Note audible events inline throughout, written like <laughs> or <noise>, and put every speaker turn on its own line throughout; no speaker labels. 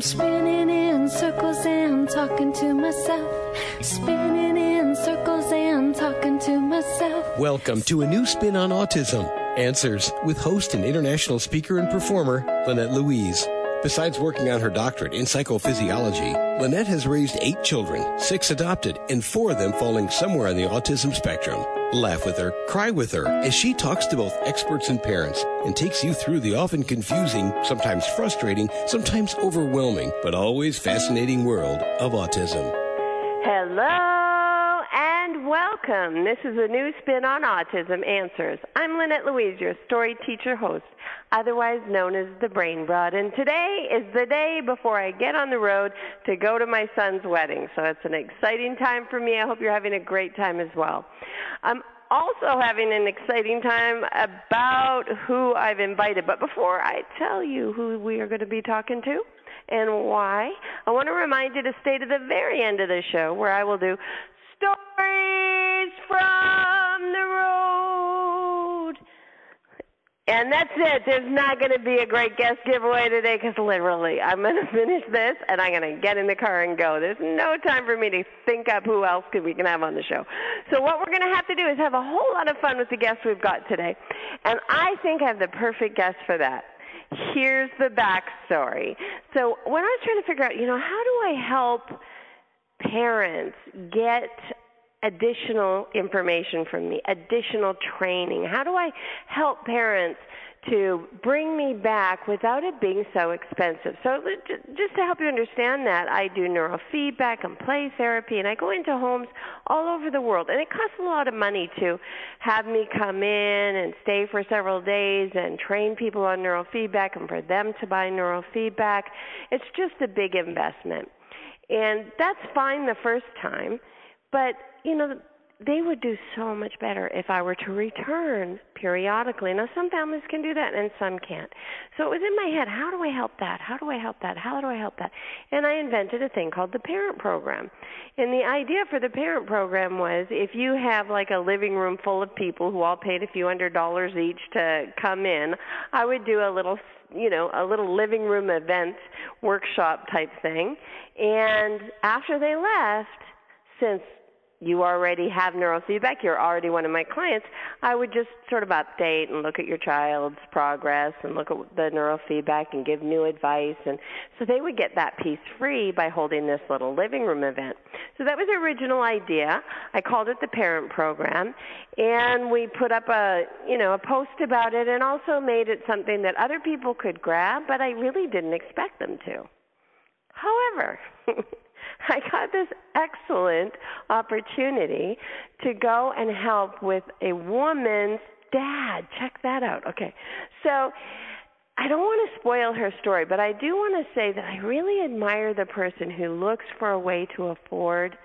I'm spinning in circles and talking to myself. Spinning in circles and talking to myself.
Welcome to a new spin on autism. Answers with host and international speaker and performer Lynette Louise. Besides working on her doctorate in psychophysiology, Lynette has raised eight children, six adopted, and four of them falling somewhere on the autism spectrum. Laugh with her, cry with her as she talks to both experts and parents and takes you through the often confusing, sometimes frustrating, sometimes overwhelming, but always fascinating world of autism.
Hello welcome. This is a new spin on Autism Answers. I'm Lynette Louise, your story teacher host, otherwise known as the Brain Broad. And today is the day before I get on the road to go to my son's wedding. So it's an exciting time for me. I hope you're having a great time as well. I'm also having an exciting time about who I've invited. But before I tell you who we are going to be talking to, and why. I want to remind you to stay to the very end of the show where I will do stories from the road. And that's it. There's not going to be a great guest giveaway today because literally I'm going <laughs> to finish this and I'm going to get in the car and go. There's no time for me to think up who else we can have on the show. So what we're going to have to do is have a whole lot of fun with the guests we've got today. And I think I have the perfect guest for that here's the backstory. So when I was trying to figure out, you know, how do I help parents get additional information from me, additional training? How do I help parents to bring me back without it being so expensive. So just to help you understand that, I do neurofeedback and play therapy, and I go into homes all over the world. And it costs a lot of money to have me come in and stay for several days and train people on neurofeedback and for them to buy neurofeedback. It's just a big investment. And that's fine the first time, but you know, they would do so much better if I were to return periodically. Now, some families can do that and some can't. So it was in my head, how do I help that? How do I help that? How do I help that? And I invented a thing called the parent program. And the idea for the parent program was if you have like a living room full of people who all paid a few hundred dollars each to come in, I would do a little you know, a little living room event workshop type thing. And after they left, since you already have neurofeedback, you're already one of my clients, I would just sort of update and look at your child's progress and look at the neurofeedback and give new advice. And so they would get that piece free by holding this little living room event. So that was the original idea. I called it the parent program and we put up a, you know, a post about it and also made it something that other people could grab, but I really didn't expect them to. However, <laughs> <laughs> I got this excellent opportunity to go and help with a woman's dad. Check that out. Okay. So I don't want to spoil her story, but I do want to say that I really admire the person who looks for a way to afford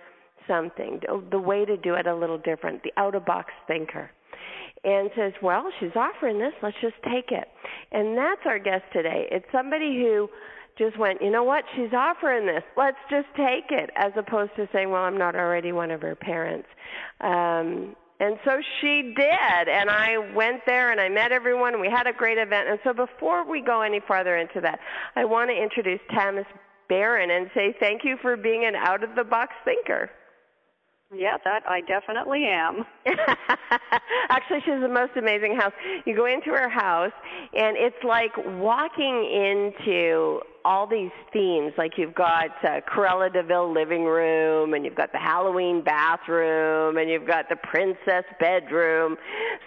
something, the way to do it a little different, the out of box thinker. And says, well, she's offering this, let's just take it. And that's our guest today. It's somebody who just went, you know what, she's offering this. Let's just take it, as opposed to saying, well, I'm not already one of her parents. Um, and so she did, and I went there and I met everyone, and we had a great event. And so before we go any farther into that, I want to introduce Tamis Barron and say thank you for being an out of the box thinker.
Yeah, that I definitely am. <laughs> <laughs>
Actually, she has the most amazing house. You go into her house, and it's like walking into all these themes. Like you've got uh, Cruella de Vil living room, and you've got the Halloween bathroom, and you've got the princess bedroom.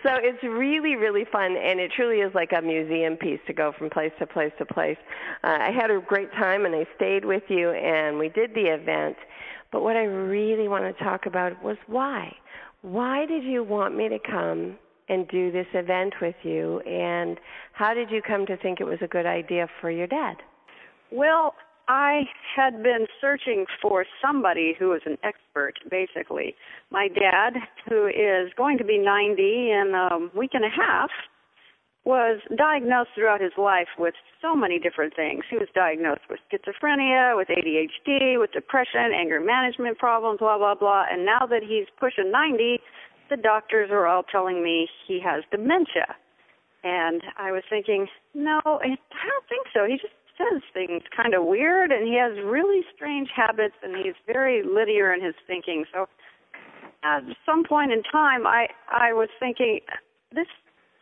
So it's really, really fun, and it truly is like a museum piece to go from place to place to place. Uh, I had a great time, and I stayed with you, and we did the event. But what I really want to talk about was why. Why did you want me to come and do this event with you? And how did you come to think it was a good idea for your dad?
Well, I had been searching for somebody who was an expert, basically. My dad, who is going to be 90 in a week and a half, was diagnosed throughout his life with so many different things. He was diagnosed with schizophrenia, with ADHD, with depression, anger management problems, blah, blah, blah. And now that he's pushing 90, the doctors are all telling me he has dementia. And I was thinking, no, I don't think so. He just says things kind of weird, and he has really strange habits, and he's very linear in his thinking. So, at some point in time, I I was thinking this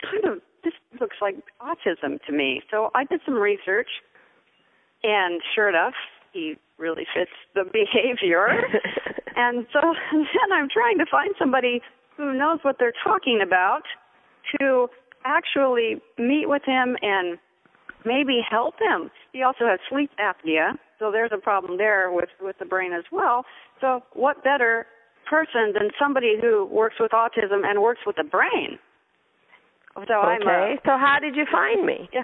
kind of this looks like autism to me. So I did some research, and sure enough, he really fits the <laughs> behavior. <laughs> and so then I'm trying to find somebody who knows what they're talking about to actually meet with him and maybe help him. He also has sleep apnea, so there's a problem there with with the brain as well. So what better person than somebody who works with autism and works with the brain?
So okay. I'm a, so how did you find me?
Yeah.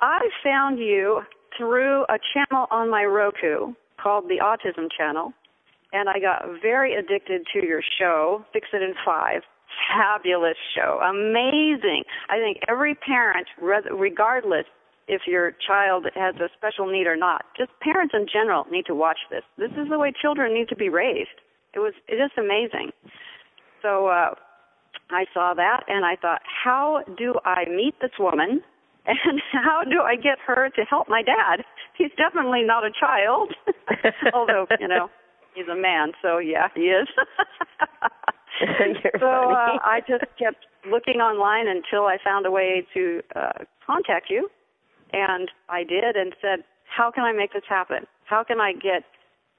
I found you through a channel on my Roku called the Autism Channel, and I got very addicted to your show, Fix It in Five. Fabulous show, amazing. I think every parent, regardless if your child has a special need or not, just parents in general need to watch this. This is the way children need to be raised. It was it is amazing. So uh, I saw that and I thought, how do I meet this woman? <laughs> And how do I get her to help my dad? He's definitely not a child, <laughs> although you know he's a man. So yeah, he is. <laughs> so uh, I just kept looking online until I found a way to uh, contact you, and I did, and said, "How can I make this happen? How can I get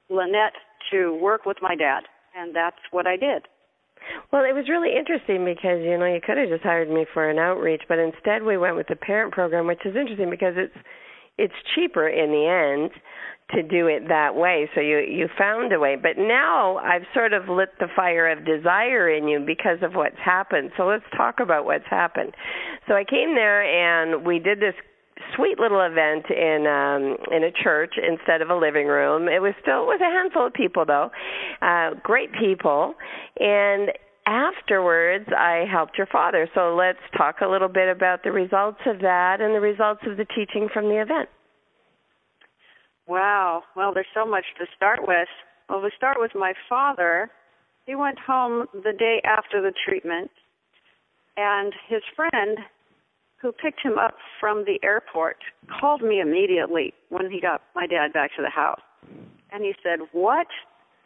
Lynette to work with my dad?" And that's what I did.
Well, it was really interesting because you know you could have just hired me for an outreach, but instead we went with the parent program, which is interesting because it's it's cheaper in the end to do it that way. So you you found a way, but now I've sort of lit the fire of desire in you because of what's happened. So let's talk about what's happened. So I came there and we did this sweet little event in um in a church instead of a living room. It was still with a handful of people though. Uh great people and afterwards I helped your father. So let's talk a little bit about the results of that and the results of the teaching from the event.
Wow. Well, there's so much to start with. Well, we start with my father. He went home the day after the treatment and his friend who picked him up from the airport called me immediately when he got my dad back to the house. And he said, What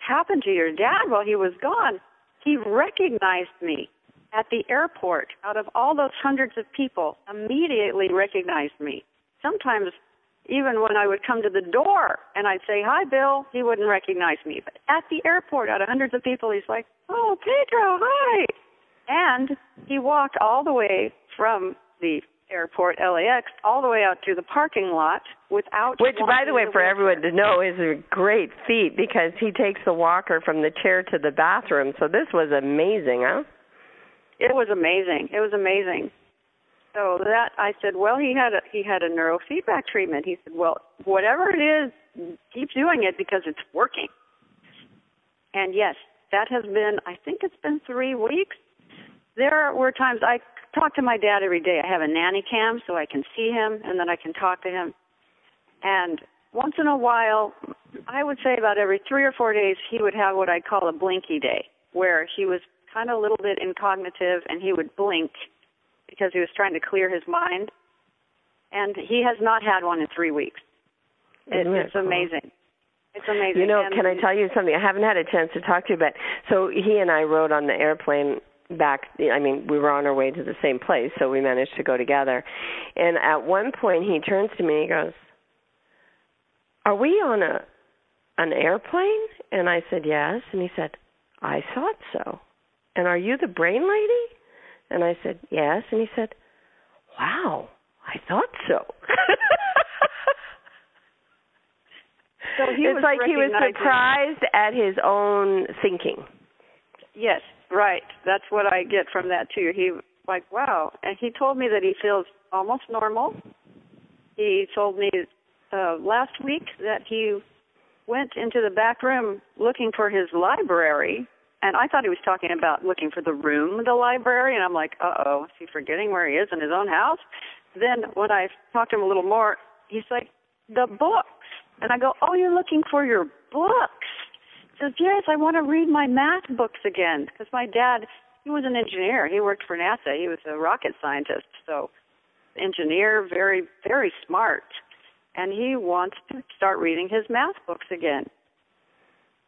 happened to your dad while he was gone? He recognized me at the airport out of all those hundreds of people, immediately recognized me. Sometimes even when I would come to the door and I'd say, Hi, Bill, he wouldn't recognize me. But at the airport, out of hundreds of people, he's like, Oh, Pedro, hi. And he walked all the way from the airport LAX all the way out to the parking lot without
which by the way for everyone to know is a great feat because he takes the walker from the chair to the bathroom. So this was amazing huh?
It was amazing. It was amazing. So that i said well he had a he had a neurofeedback treatment. He said well whatever it is keep doing it because it's working. And yes that has been i think it's been 3 weeks. There were times I talk to my dad every day. I have a nanny cam so I can see him and then I can talk to him. And once in a while, I would say about every three or four days, he would have what I call a blinky day, where he was kind of a little bit incognitive and he would blink because he was trying to clear his mind. And he has not had one in three weeks. It, it's cool? amazing. It's amazing.
You know,
and
can I tell you something? I haven't had a chance to talk to you, but so he and I rode on the airplane back i mean we were on our way to the same place so we managed to go together. And at one point he turns to me and he goes are we on a an airplane? And i said yes. And he said i thought so. And are you the brain lady? And i said yes. And he said wow i thought so.
So he
it's like he was surprised at his own thinking.
Yes Right. That's what I get from that too. He like, wow. And he told me that he feels almost normal. He told me uh last week that he went into the back room looking for his library and I thought he was talking about looking for the room, the library, and I'm like, uh oh, is he forgetting where he is in his own house? Then when I talked to him a little more, he's like, the books. And I go, oh, you're looking for your books says, Yes, I want to read my math books again. Because my dad, he was an engineer. He worked for NASA. He was a rocket scientist. So, engineer, very, very smart. and he wants to start reading his math books again.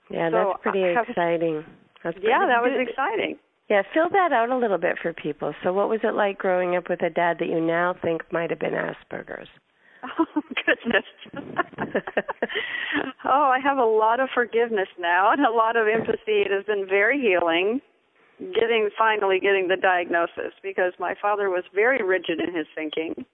Yeah,
So
that's pretty exciting. That's
Yeah, that was exciting.
Yeah, fill that out a little bit for people. So, what was it like growing up with a dad that you now think might have been Asperger's?
Oh <laughs> goodness. <laughs> oh, I have a lot of forgiveness now and a lot of empathy. It has been very healing getting finally getting the diagnosis because my father was very rigid in his thinking.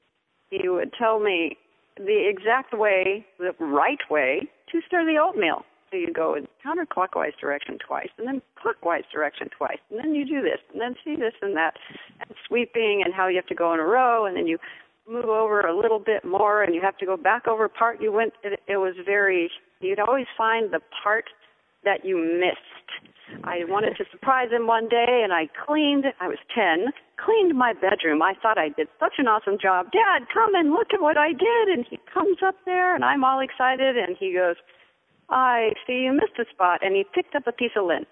He would tell me the exact way, the right way to stir the oatmeal. So you go in counterclockwise direction twice, and then clockwise direction twice, and then you do this, and then see this and that, and sweeping, and how you have to go in a row, and then you move over a little bit more, and you have to go back over part you went. It, it was very. You'd always find the part that you missed. I wanted to surprise him one day, and I cleaned. I was ten. Cleaned my bedroom. I thought I did such an awesome job. Dad, come and look at what I did. And he comes up there, and I'm all excited, and he goes, I see you missed a spot, and he picked up a piece of lint.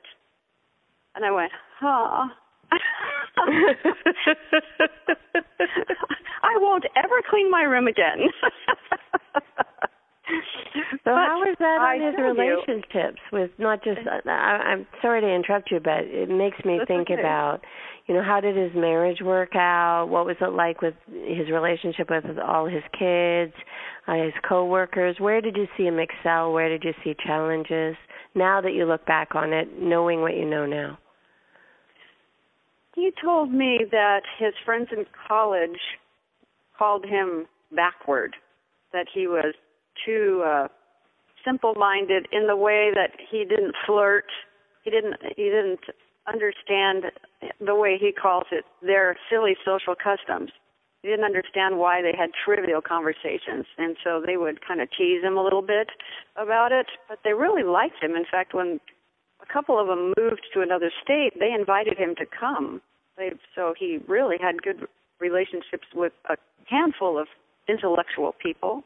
And I went, huh. <laughs> I won't ever clean my room again. <laughs>
So, how was that
I
on his
tell you-
relationships with not just? I, I'm sorry to interrupt you, but it makes me
That's
think
okay.
about, you know, how did his marriage work out? What was it like with his relationship with all his kids, uh, his coworkers? Where did you see him excel? Where did you see challenges? Now that you look back on it, knowing what you know now.
He told me that his friends in college called him backward, that he was too uh simple-minded in the way that he didn't flirt. He didn't he didn't understand the way he calls it their silly social customs. He didn't understand why they had trivial conversations, and so they would kind of tease him a little bit about it. But they really liked him. In fact, when a couple of them moved to another state, they invited him to come. So he really had good relationships with a handful of intellectual people.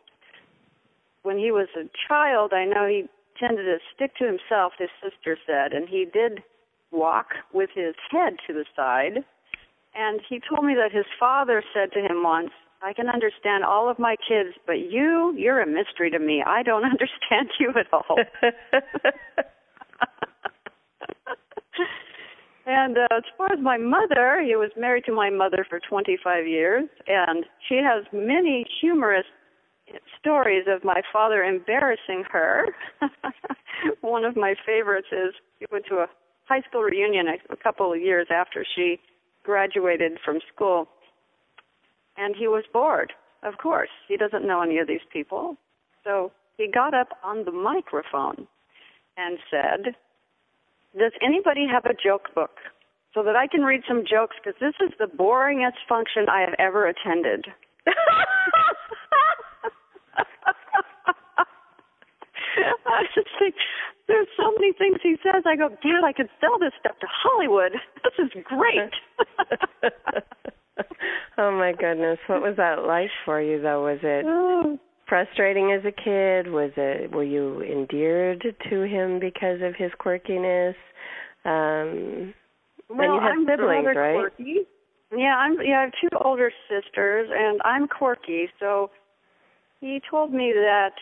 When he was a child, I know he tended to stick to himself, his sister said, and he did walk with his head to the side. And he told me that his father said to him once, I can understand all of my kids, but you, you're a mystery to me. I don't <laughs> understand you at all. <laughs> and uh, as far as my mother, he was married to my mother for 25 years, and she has many humorous stories of my father embarrassing her. <laughs> One of my favorites is he went to a high school reunion a, a couple of years after she graduated from school, and he was bored. Of course, he doesn't know any of these people. So he got up on the microphone and said, Does anybody have a joke book so that I can read some jokes? Because this is the boringest function I have ever attended. <laughs> I just think there's so many things he says. I go, Dad, I could sell this stuff to Hollywood. This is great. <laughs>
oh my goodness, what was that like for you though? Was it
Oh,
frustrating as a kid? Was it were you endeared to him because of his quirkiness? Um
well,
you have
I'm
siblings, right?
quirky. Yeah, I'm. Yeah, I have two older sisters, and I'm quirky. So he told me that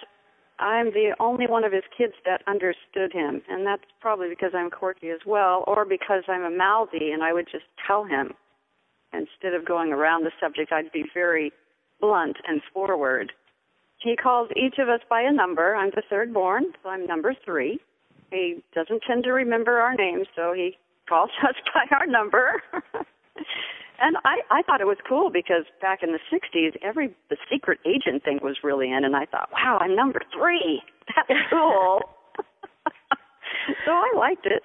I'm the only one of his kids that understood him, and that's probably because I'm quirky as well, or because I'm a mouthy, and I would just tell him instead of going around the subject. I'd be very blunt and forward. He calls each of us by a number. I'm the third born, so I'm number three. He doesn't tend to remember our names, so he calls <laughs> us by our number. <laughs> and I, I thought it was cool because back in the 60s, every the secret agent thing was really in, and I thought, wow, I'm number three. That's <laughs> cool. so I liked it.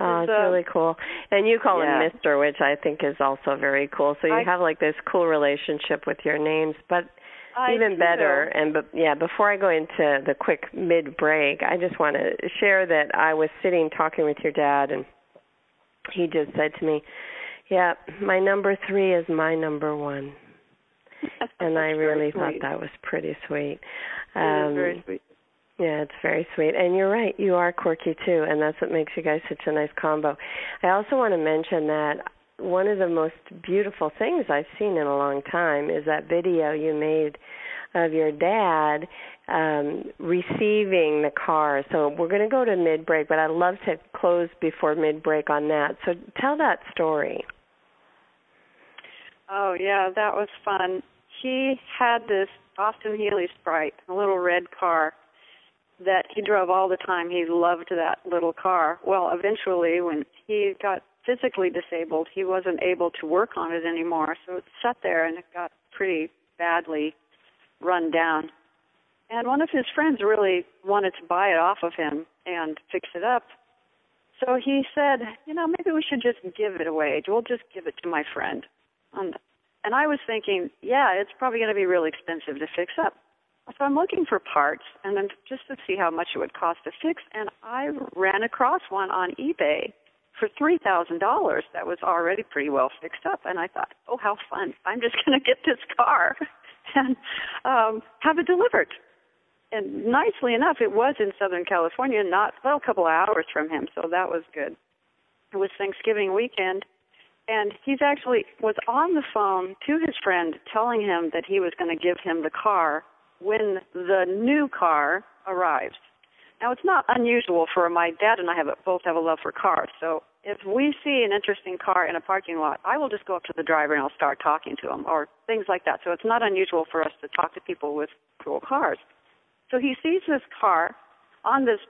Oh, it's
uh,
really cool. And you call
yeah.
him Mister, which I think is also very cool. So you
I-
have like this cool relationship with your names, but
I
even
do.
better and yeah before i go into the quick mid break i just want to share that i was sitting talking with your dad and he just said to me yeah my number three is my number one <laughs> and i really thought
sweet.
that was pretty sweet um
very sweet.
yeah, it's very sweet. And you're right, you are quirky too, and that's what makes you guys such a nice combo. I also want to mention that one of the most beautiful things I've seen in a long time is that video you made of your dad um, receiving the car. So we're going to go to mid break, but I'd love to close before mid break on that. So tell that story.
Oh yeah, that was fun. He had this Austin Healey Sprite, a little red car that he drove all the time. He loved that little car. Well, eventually when he got physically disabled, he wasn't able to work on it anymore. So it sat there and it got pretty badly run down. And one of his friends really wanted to buy it off of him and fix it up. So he said, you know, maybe we should just give it away. We'll just give it to my friend. And, and I was thinking, yeah, it's probably going to be really expensive to fix up. So I'm looking for parts and then just to see how much it would cost to fix. And I ran across one on eBay for three thousand dollars that was already pretty well fixed up. And I thought, oh, how fun! I'm just <laughs> going to get this car <laughs> and um, have it delivered. And nicely enough, it was in Southern California, not well, a couple of hours from him, so that was good. It was Thanksgiving weekend, and he's actually was on the phone to his friend, telling him that he was going to give him the car when the new car arrives. Now, it's not unusual for my dad and I have both have a love for cars. So if we see an interesting car in a parking lot, I will just go up to the driver and I'll start talking to him or things like that. So it's not unusual for us to talk to people with cool cars. So he sees this car on this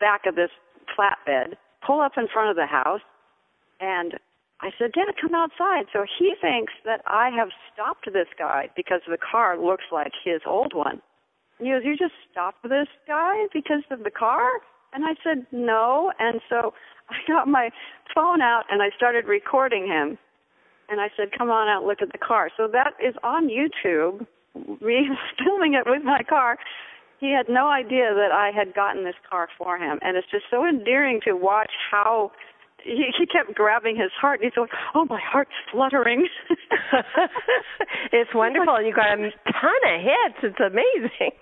back of this flatbed pull up in front of the house and I said, Dad, come outside. So he thinks that I have stopped this guy because the car looks like his old one. He goes, You just stopped this guy because of the car? And I said, No. And so <laughs> I got my phone out and I started recording him. And I said, Come on out, look at the car. So that is on YouTube, <laughs> me filming it with my car. He had no idea that I had gotten this car for him. And it's just so endearing to watch how he, he kept grabbing his heart. And he's going, "Oh, my heart's fluttering." <laughs> <laughs>
it's wonderful, and you got a ton of hits. It's amazing.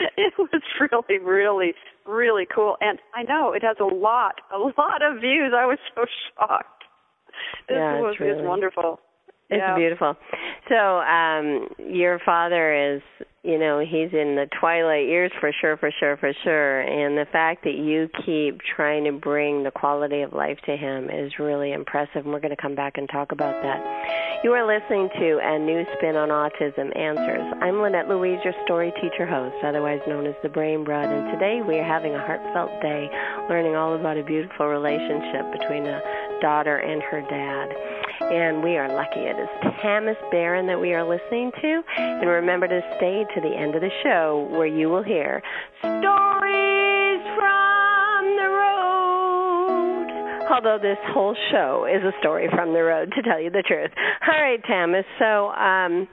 <laughs>
it was really, really, really cool, and I know it has a lot, a lot of views. I was so shocked. This
yeah,
was
really,
just wonderful.
It's
yeah.
beautiful. So, um, your father is you know he's in the twilight years for sure for sure for sure. And the fact that you keep trying to bring the quality of life to him is really impressive and we're going to come back and talk about that. You are listening to a new spin on autism answers. I'm lynette louise your story teacher host otherwise known as the brain broad and today we are having a heartfelt day learning all about a beautiful relationship between a daughter and her dad and we are lucky it is Tamis Barron that we are listening to. And remember to stay to the end of the show where you will hear stories from the road. Although this whole show is a story from the road, to tell you the truth. All right, Tamis. So, um,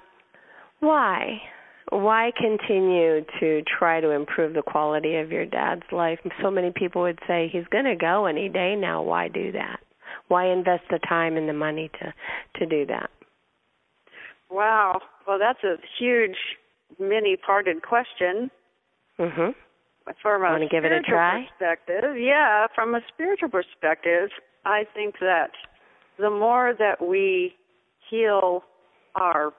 why? Why continue to try to improve the quality of your dad's life? So many people would say he's going to go any day now. Why do that? Why invest the time and the money to to do that?
Wow. Well, that's a huge, many-parted question.
Mhm.
From a
Want to give it a try?
perspective, yeah, from a spiritual perspective, I think that the more that we heal our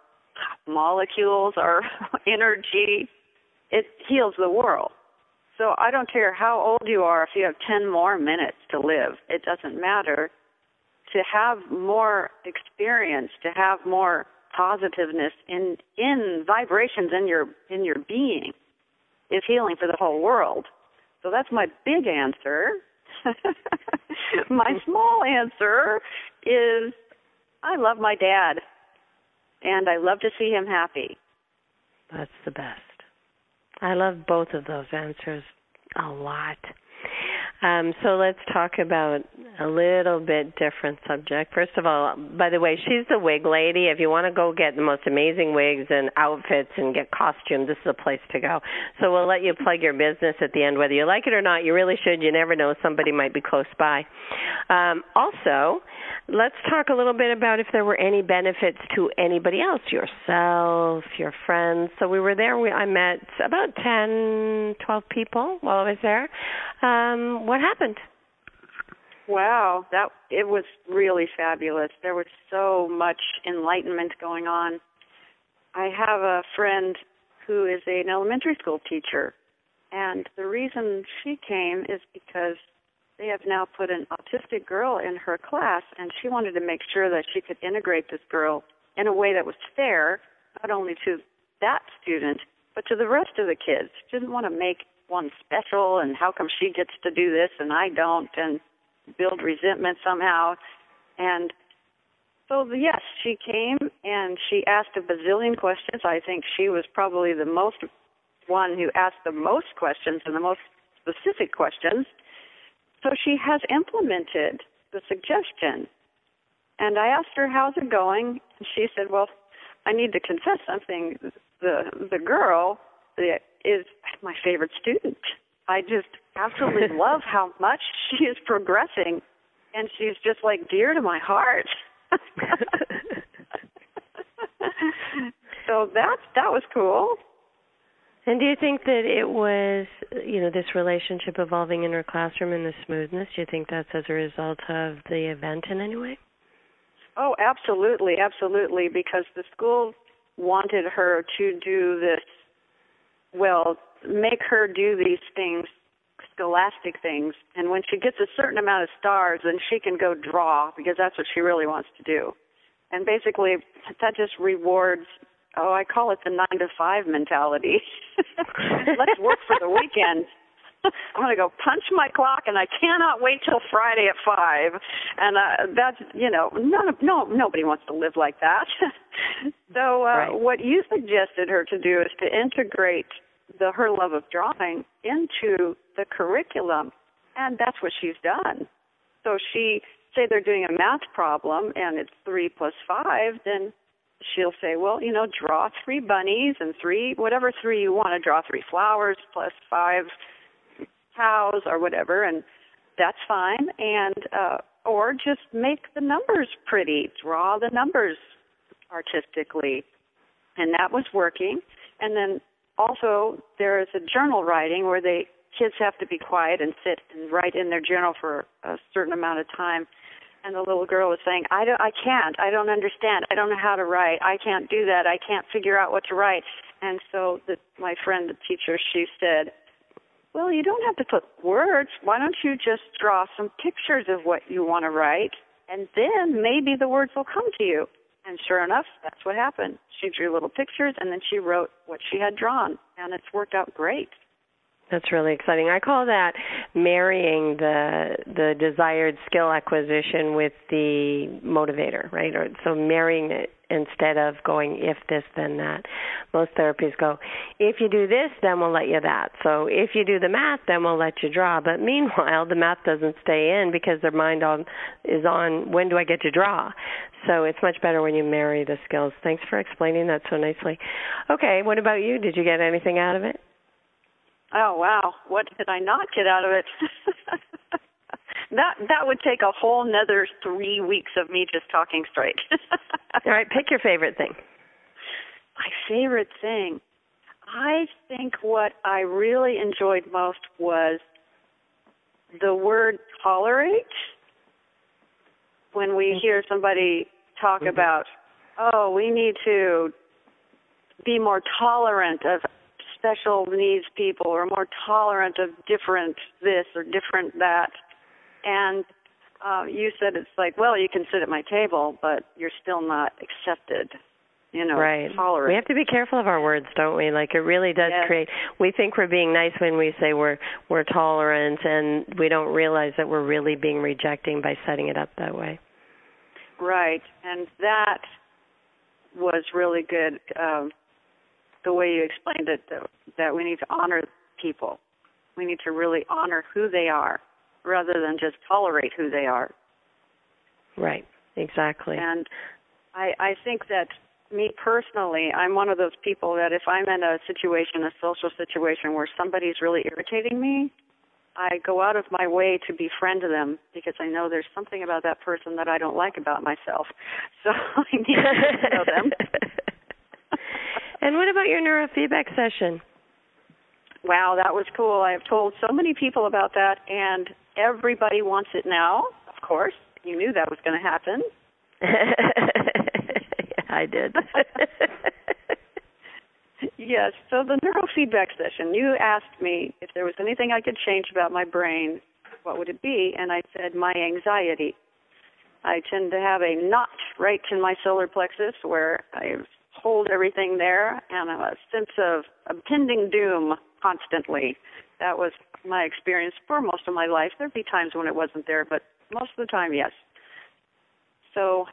molecules, our <laughs> energy, it heals the world. So I don't care how old you are, if you have 10 more minutes to live, it doesn't matter. To have more experience, to have more positiveness in in vibrations in your in your being is healing for the whole world. So that's my big answer. <laughs> my <laughs> small answer is I love my dad and I love to see him happy.
That's the best. I love both of those answers a lot. Um, so let's talk about a little bit different subject. First of all, by the way, she's the wig lady. If you want to go get the most amazing wigs and outfits and get costumes, this is a place to go. So we'll let you plug your business at the end, whether you like it or not. You really should. You never know; somebody might be close by. Um, also, let's talk a little bit about if there were any benefits to anybody else, yourself, your friends. So we were there. We, I met about ten, twelve people while I was there. Um, what happened?
Wow, that it was really fabulous. There was so much enlightenment going on. I have a friend who is an elementary school teacher. And the reason she came is because they have now put an autistic girl in her class, and she wanted to make sure that she could integrate this girl in a way that was fair, not only to that student, but to the rest of the kids. She didn't want to make one special, and how come she gets to do this and I don't, and build resentment somehow. And so, yes, she came and she asked a bazillion questions. I think she was probably the most one who asked the most questions and the most specific questions. So she has implemented the suggestion. And I asked her, How's it going? And she said, Well, I need to confess something. The the girl is my favorite student. I just absolutely <laughs> love how much she is progressing and she's just like dear to my heart. <laughs> so that that was cool.
And do you think that it was, you know, this relationship evolving in her classroom and the smoothness? Do you think that's as a result of the event in any way?
Oh, absolutely, absolutely. Because the school wanted her to do this. Well, make her do these things, scholastic things, and when she gets a certain amount of stars, then she can go draw because that's what she really wants to do. And basically, that just rewards oh, I call it the nine to five mentality. <laughs> Let's work for the weekend. <laughs> I'm going to go punch my clock, and I cannot wait till Friday at five. And uh, that's you know, none of no nobody wants to live like that. <laughs> so uh, right. what you suggested her to do is to integrate the her love of drawing into the curriculum, and that's what she's done. So she say they're doing a math problem and it's three plus five, then she'll say, well, you know, draw three bunnies and three, whatever three you want to draw, three flowers plus five cows or whatever, and that's fine. And, uh, or just make the numbers pretty, draw the numbers artistically. And that was working. And then also there is a journal writing where they, kids have to be quiet and sit and write in their journal for a certain amount of time and the little girl was saying, "I don't, I can't, I don't understand, I don't know how to write, I can't do that, I can't figure out what to write." And so the, my friend, the teacher, she said, "Well, you don't have to put words. Why don't you just draw some pictures of what you want to write, and then maybe the words will come to you." And sure enough, that's what happened. She drew little pictures, and then she wrote what she had drawn, and it's worked out great.
That's really exciting. I call that marrying the the desired skill acquisition with the motivator, right? Or so marrying it instead of going if this then that. Most therapies go, if you do this, then we'll let you that. So if you do the math, then we'll let you draw. But meanwhile, the math doesn't stay in because their mind on is on when do I get to draw. So it's much better when you marry the skills. Thanks for explaining that so nicely. Okay, what about you? Did you get anything out of it?
Oh wow, what did I not get out of it? <laughs> that that would take a whole another three weeks of me just talking straight. <laughs>
All right, pick your favorite thing.
My favorite thing. I think what I really enjoyed most was the word tolerate. When we hear somebody talk mm-hmm. about, oh, we need to be more tolerant of special needs people or more tolerant of different this or different that. And uh, you said it's like, well, you can sit at my table, but you're still not accepted. You know,
right.
Tolerant.
We have to be careful of our words, don't we? Like it really does
yes.
create. We think we're being nice when we say we're we're tolerant, and we don't realize that we're really being rejecting by setting it up that way.
Right, and that was really good. Um, the way you explained it that, that we need to honor people. We need to really honor who they are rather than just tolerate who they are.
Right, exactly.
And I I think that me personally, I'm one of those people that if I'm in a situation, a social situation where somebody's really irritating me, I go out of my way to befriend them because I know there's something about that person that I don't like about myself. <laughs> So I need to know them. <laughs>
And what about your neurofeedback session?
Wow, that was cool. I have told so many people about that, and everybody wants it now. Of course, you knew that was going to happen. <laughs>
I did. <laughs>
Yes. So the neurofeedback session, you asked me if there was anything I could change about my brain, what would it be? And I said my anxiety. I tend to have a knot right in my solar plexus where I hold everything there and a sense of impending doom constantly. That was my experience for most of my life. There'd be times when it wasn't there, but most of the time, yes. So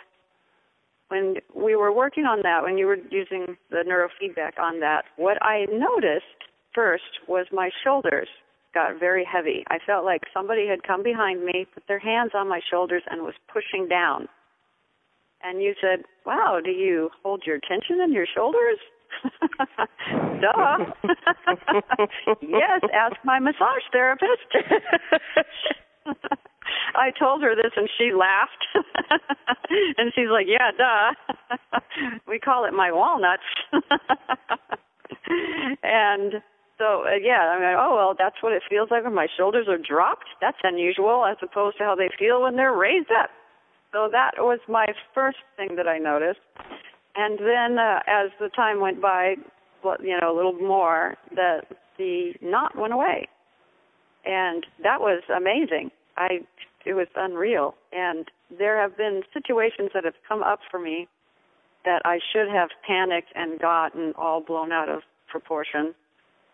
when we were working on that, when you were using the neurofeedback on that, what I noticed first was my shoulders got very heavy. I felt like somebody had come behind me, put their hands on my shoulders, and was pushing down. And you said, Wow, do you hold your tension in your shoulders? <laughs> Duh. <laughs> yes, ask my massage therapist. <laughs> I told her this and she laughed. and she's like, Yeah, duh. we call it my walnuts. and so uh, yeah, I mean, oh well, that's what it feels like when my shoulders are dropped. That's unusual, as opposed to how they feel when they're raised up. So that was my first thing that I noticed. And then uh, as the time went by, you know, a little more, the the knot went away, and that was amazing. I it was unreal. And there have been situations that have come up for me that I should have panicked and gotten all blown out of proportion,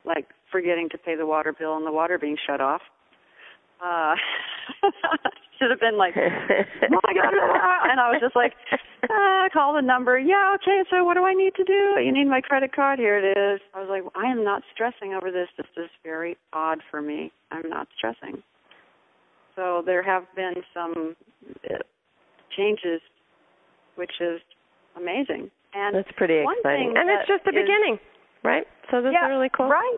like forgetting to pay the water bill and the water being shut off. Uh, <laughs> should have been like, oh my god! <laughs> And I was just like, ah, call the number. Yeah, okay. So what do I need to do? You need my credit card. Here it is. I was like, I am not stressing over this. This is very odd for me. I'm not stressing. So there have been some uh, changes, which is amazing. And
that's pretty exciting. And it's just the is, beginning, right? So that's
yeah,
really cool.
Right.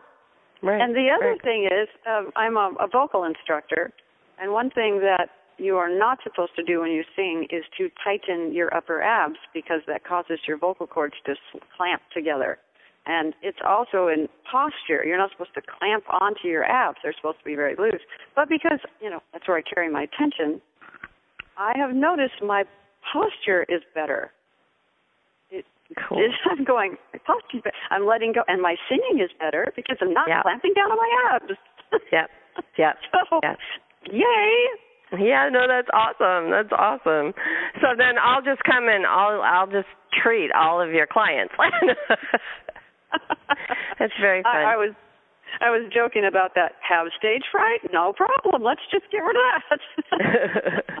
Right.
And the other
right.
thing is, uh, I'm a, a vocal instructor, and one thing that you are not supposed to do when you sing is to tighten your upper abs because that causes your vocal cords to clamp together. And it's also in posture. You're not supposed to clamp onto your abs. They're supposed to be very loose. But because, you know, that's where I carry my attention, I have noticed my posture is better. It,
cool.
it, I'm going, my posture is better. I'm letting go. And my singing is better because I'm not
yep.
clamping down on my abs.
yep. Yep. <laughs>
so,
yep.
yay.
Yeah, no, that's awesome. That's awesome. So then I'll just come and I'll I'll just treat all of your clients. <laughs> That's very fun.
I, I was I was joking about that. Have stage fright? No problem. Let's just get rid of that. <laughs>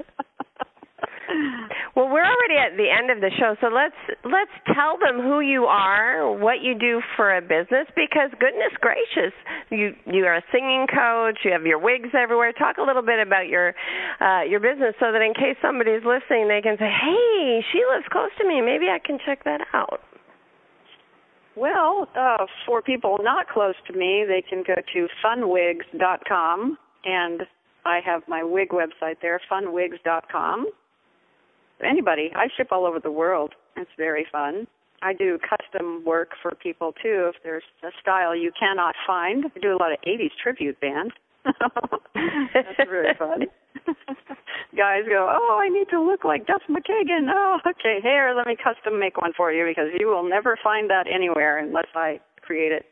well, we're already at the end of the show, so let's let's tell them who you are, what you do for a business because goodness gracious, you you are a singing coach, you have your wigs everywhere. Talk a little bit about your uh your business so that in case somebody's listening, they can say, "Hey, she lives close to me. Maybe I can check that out."
Well, uh, for people not close to me, they can go to funwigs.com, and I have my wig website there, funwigs.com. Anybody, I ship all over the world. It's very fun. I do custom work for people too. If there's a style you cannot find, I do a lot of '80s tribute bands. <laughs> That's really fun. <laughs> Guys go, oh, I need to look like Duff McKagan. Oh, okay, here, let me custom make one for you because you will never find that anywhere unless I create it.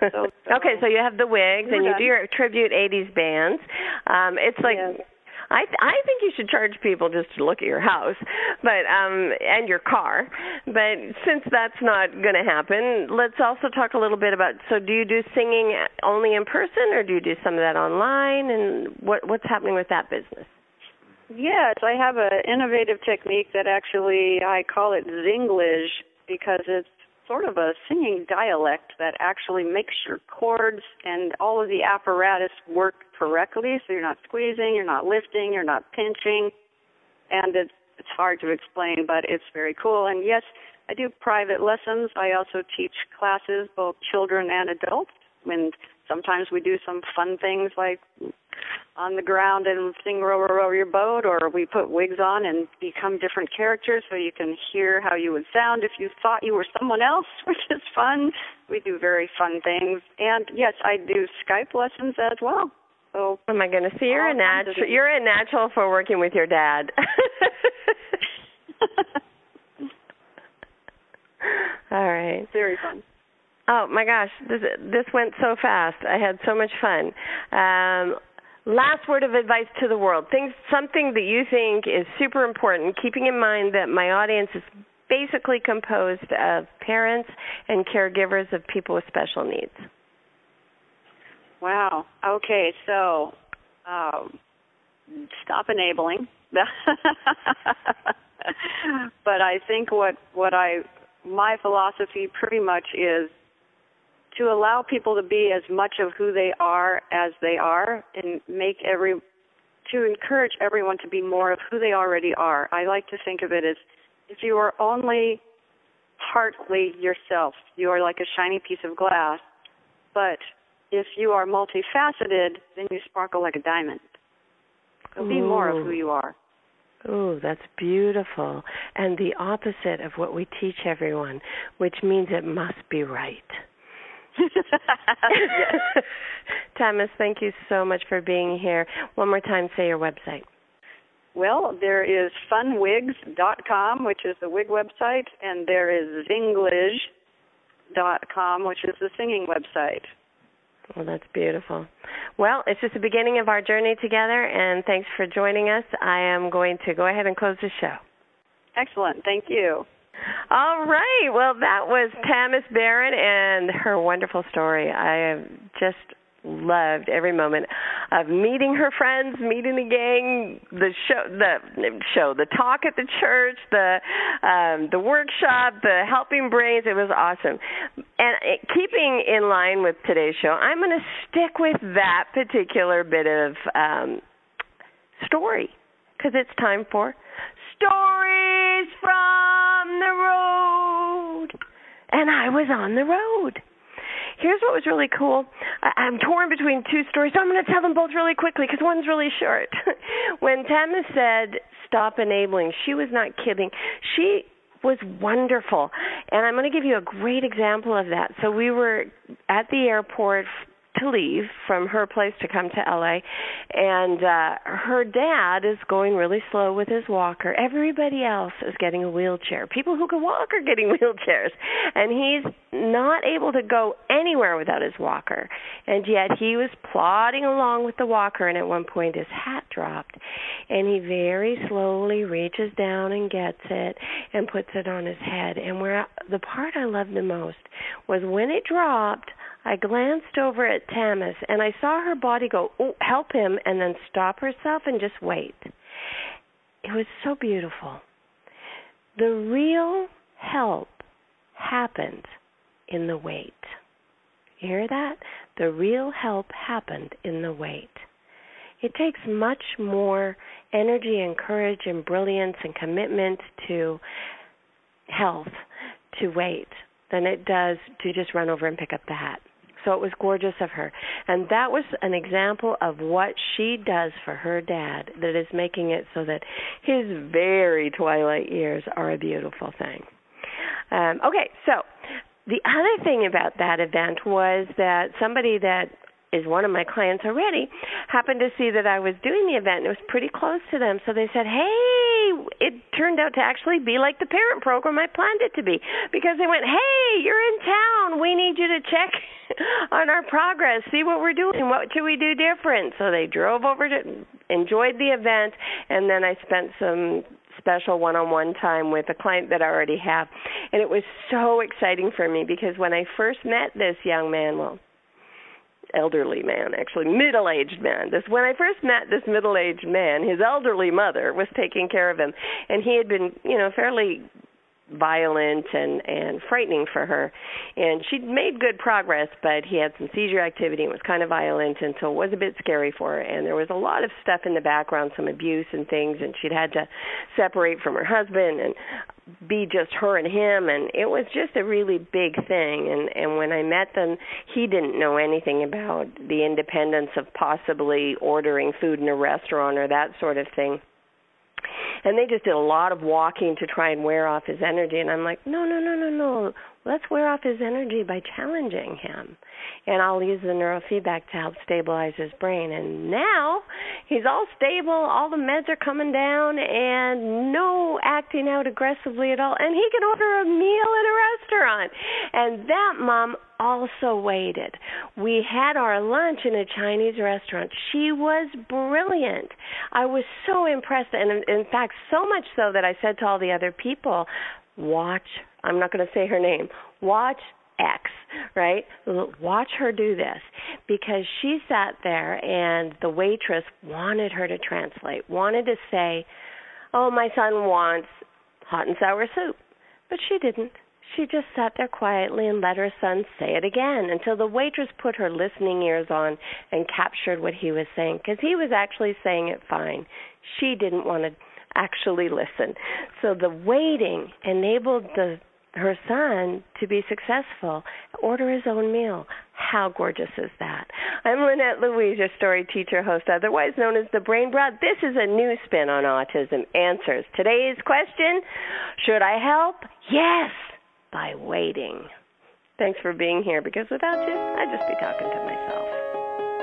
So, <laughs>
okay, so you have the wigs and you do your tribute '80s bands. Um, it's like
yes.
I I think you should charge people just to look at your house, but um and your car. But since that's not going to happen, let's also talk a little bit about so do you do singing only in person or do you do some of that online and what what's happening with that business?
Yes, I have an innovative technique that actually I call it Zinglish because it's sort of a singing dialect that actually makes your cords and all of the apparatus work correctly. So you're not squeezing, you're not lifting, you're not pinching, and it's it's hard to explain, but it's very cool. And yes, I do private lessons. I also teach classes, both children and adults. And sometimes we do some fun things like on the ground and sing row row row your boat or we put wigs on and become different characters so you can hear how you would sound if you thought you were someone else <laughs> which is fun. We do very fun things. And yes i do skype lessons as well. So
oh my goodness. So you're a natural you're a natural for working with your dad. <laughs> All right.
Very fun.
Oh my gosh, this this went so fast. I had so much fun. Um, last word of advice to the world. Things something that you think is super important, keeping in mind that my audience is basically composed of parents and caregivers of people with special needs.
Wow. Okay, so um, stop enabling. <laughs> but I think what what I my philosophy pretty much is to allow people to be as much of who they are as they are and make every to encourage everyone to be more of who they already are. I like to think of it as if you are only partly yourself, you are like a shiny piece of glass. But if you are multifaceted, then you sparkle like a diamond. So be more of who you are.
Oh, that's beautiful. And the opposite of what we teach everyone, which means it must be right. <laughs> Tamis, thank you so much for being here. One more time, say your website.
Well, there is funwigs.com, which is the wig website, and there is zinglish.com, which is the singing website.
Well, that's beautiful. Well, it's just the beginning of our journey together, and thanks for joining us. I am going to go ahead and close the show.
Excellent. Thank you.
All right. Well, that was Tamis Barron and her wonderful story. I just loved every moment of meeting her friends, meeting the gang, the show, the show, the talk at the church, the um, the workshop, the helping brains. It was awesome. And it, keeping in line with today's show, I'm going to stick with that particular bit of um, story because it's time for stories from the road. And I was on the road here's what was really cool. I, I'm torn between two stories, so I'm going to tell them both really quickly because one's really short. <laughs> when Tamis said stop enabling, she was not kidding. She was wonderful. And I'm going to give you a great example of that. So we were at the airport to leave from her place to come to LA and uh her dad is going really slow with his walker. Everybody else is getting a wheelchair. People who can walk are getting <laughs> wheelchairs and he's not able to go anywhere without his walker. And yet he was plodding along with the walker and at one point his hat dropped and he very slowly reaches down and gets it and puts it on his head. And where the part I loved the most was when it dropped I glanced over at Tamis and I saw her body go, oh, help him, and then stop herself and just wait. It was so beautiful. The real help happened in the wait. You hear that? The real help happened in the wait. It takes much more energy and courage and brilliance and commitment to health to wait than it does to just run over and pick up the hat. So it was gorgeous of her. And that was an example of what she does for her dad that is making it so that his very twilight years are a beautiful thing. Um, okay, so the other thing about that event was that somebody that is one of my clients already, happened to see that I was doing the event and it was pretty close to them. So they said, Hey, it turned out to actually be like the parent program I planned it to be. Because they went, Hey, you're in town. We need you to check <laughs> on our progress, see what we're doing, what should we do different. So they drove over to enjoyed the event and then I spent some special one-on-one time with a client that I already have. And it was so exciting for me because when I first met this young man, well, elderly man, actually middle aged man. This when I first met this middle aged man, his elderly mother was taking care of him, and he had been, you know, fairly violent and and frightening for her and she'd made good progress but he had some seizure activity and was kind of violent and so it was a bit scary for her and there was a lot of stuff in the background some abuse and things and she'd had to separate from her husband and be just her and him and it was just a really big thing. And and when I met them he didn't know anything about the independence of possibly ordering food in a restaurant or that sort of thing. And they just did a lot of walking to try and wear off his energy. And i'm like no no no no no let's wear off his energy by challenging him and i'll use the neurofeedback to help stabilize his brain and now he's all stable, all the meds are coming down, and no acting out aggressively at all. And he can order a meal in a restaurant. And that mom also waited. We had our lunch in a Chinese restaurant. She was brilliant. I was so impressed, and in fact, so much so that I said to all the other people, watch, I'm not going to say her name, watch X, right? Watch her do this because she sat there and the waitress wanted her to translate, wanted to say, "Oh, my son wants hot and sour soup." But she didn't. She just sat there quietly and let her son say it again until the waitress put her listening ears on and captured what he was saying because he was actually saying it fine. She didn't want to actually listen. So the waiting enabled the her son to be successful, order his own meal. How gorgeous is that? I'm Lynette Louise, your story teacher host, otherwise known as the Brain Broad. This is a new spin on autism answers. Today's question Should I help? Yes, by waiting. Thanks for being here because without you, I'd just be talking to myself.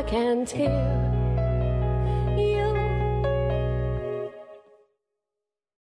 I can't hear you.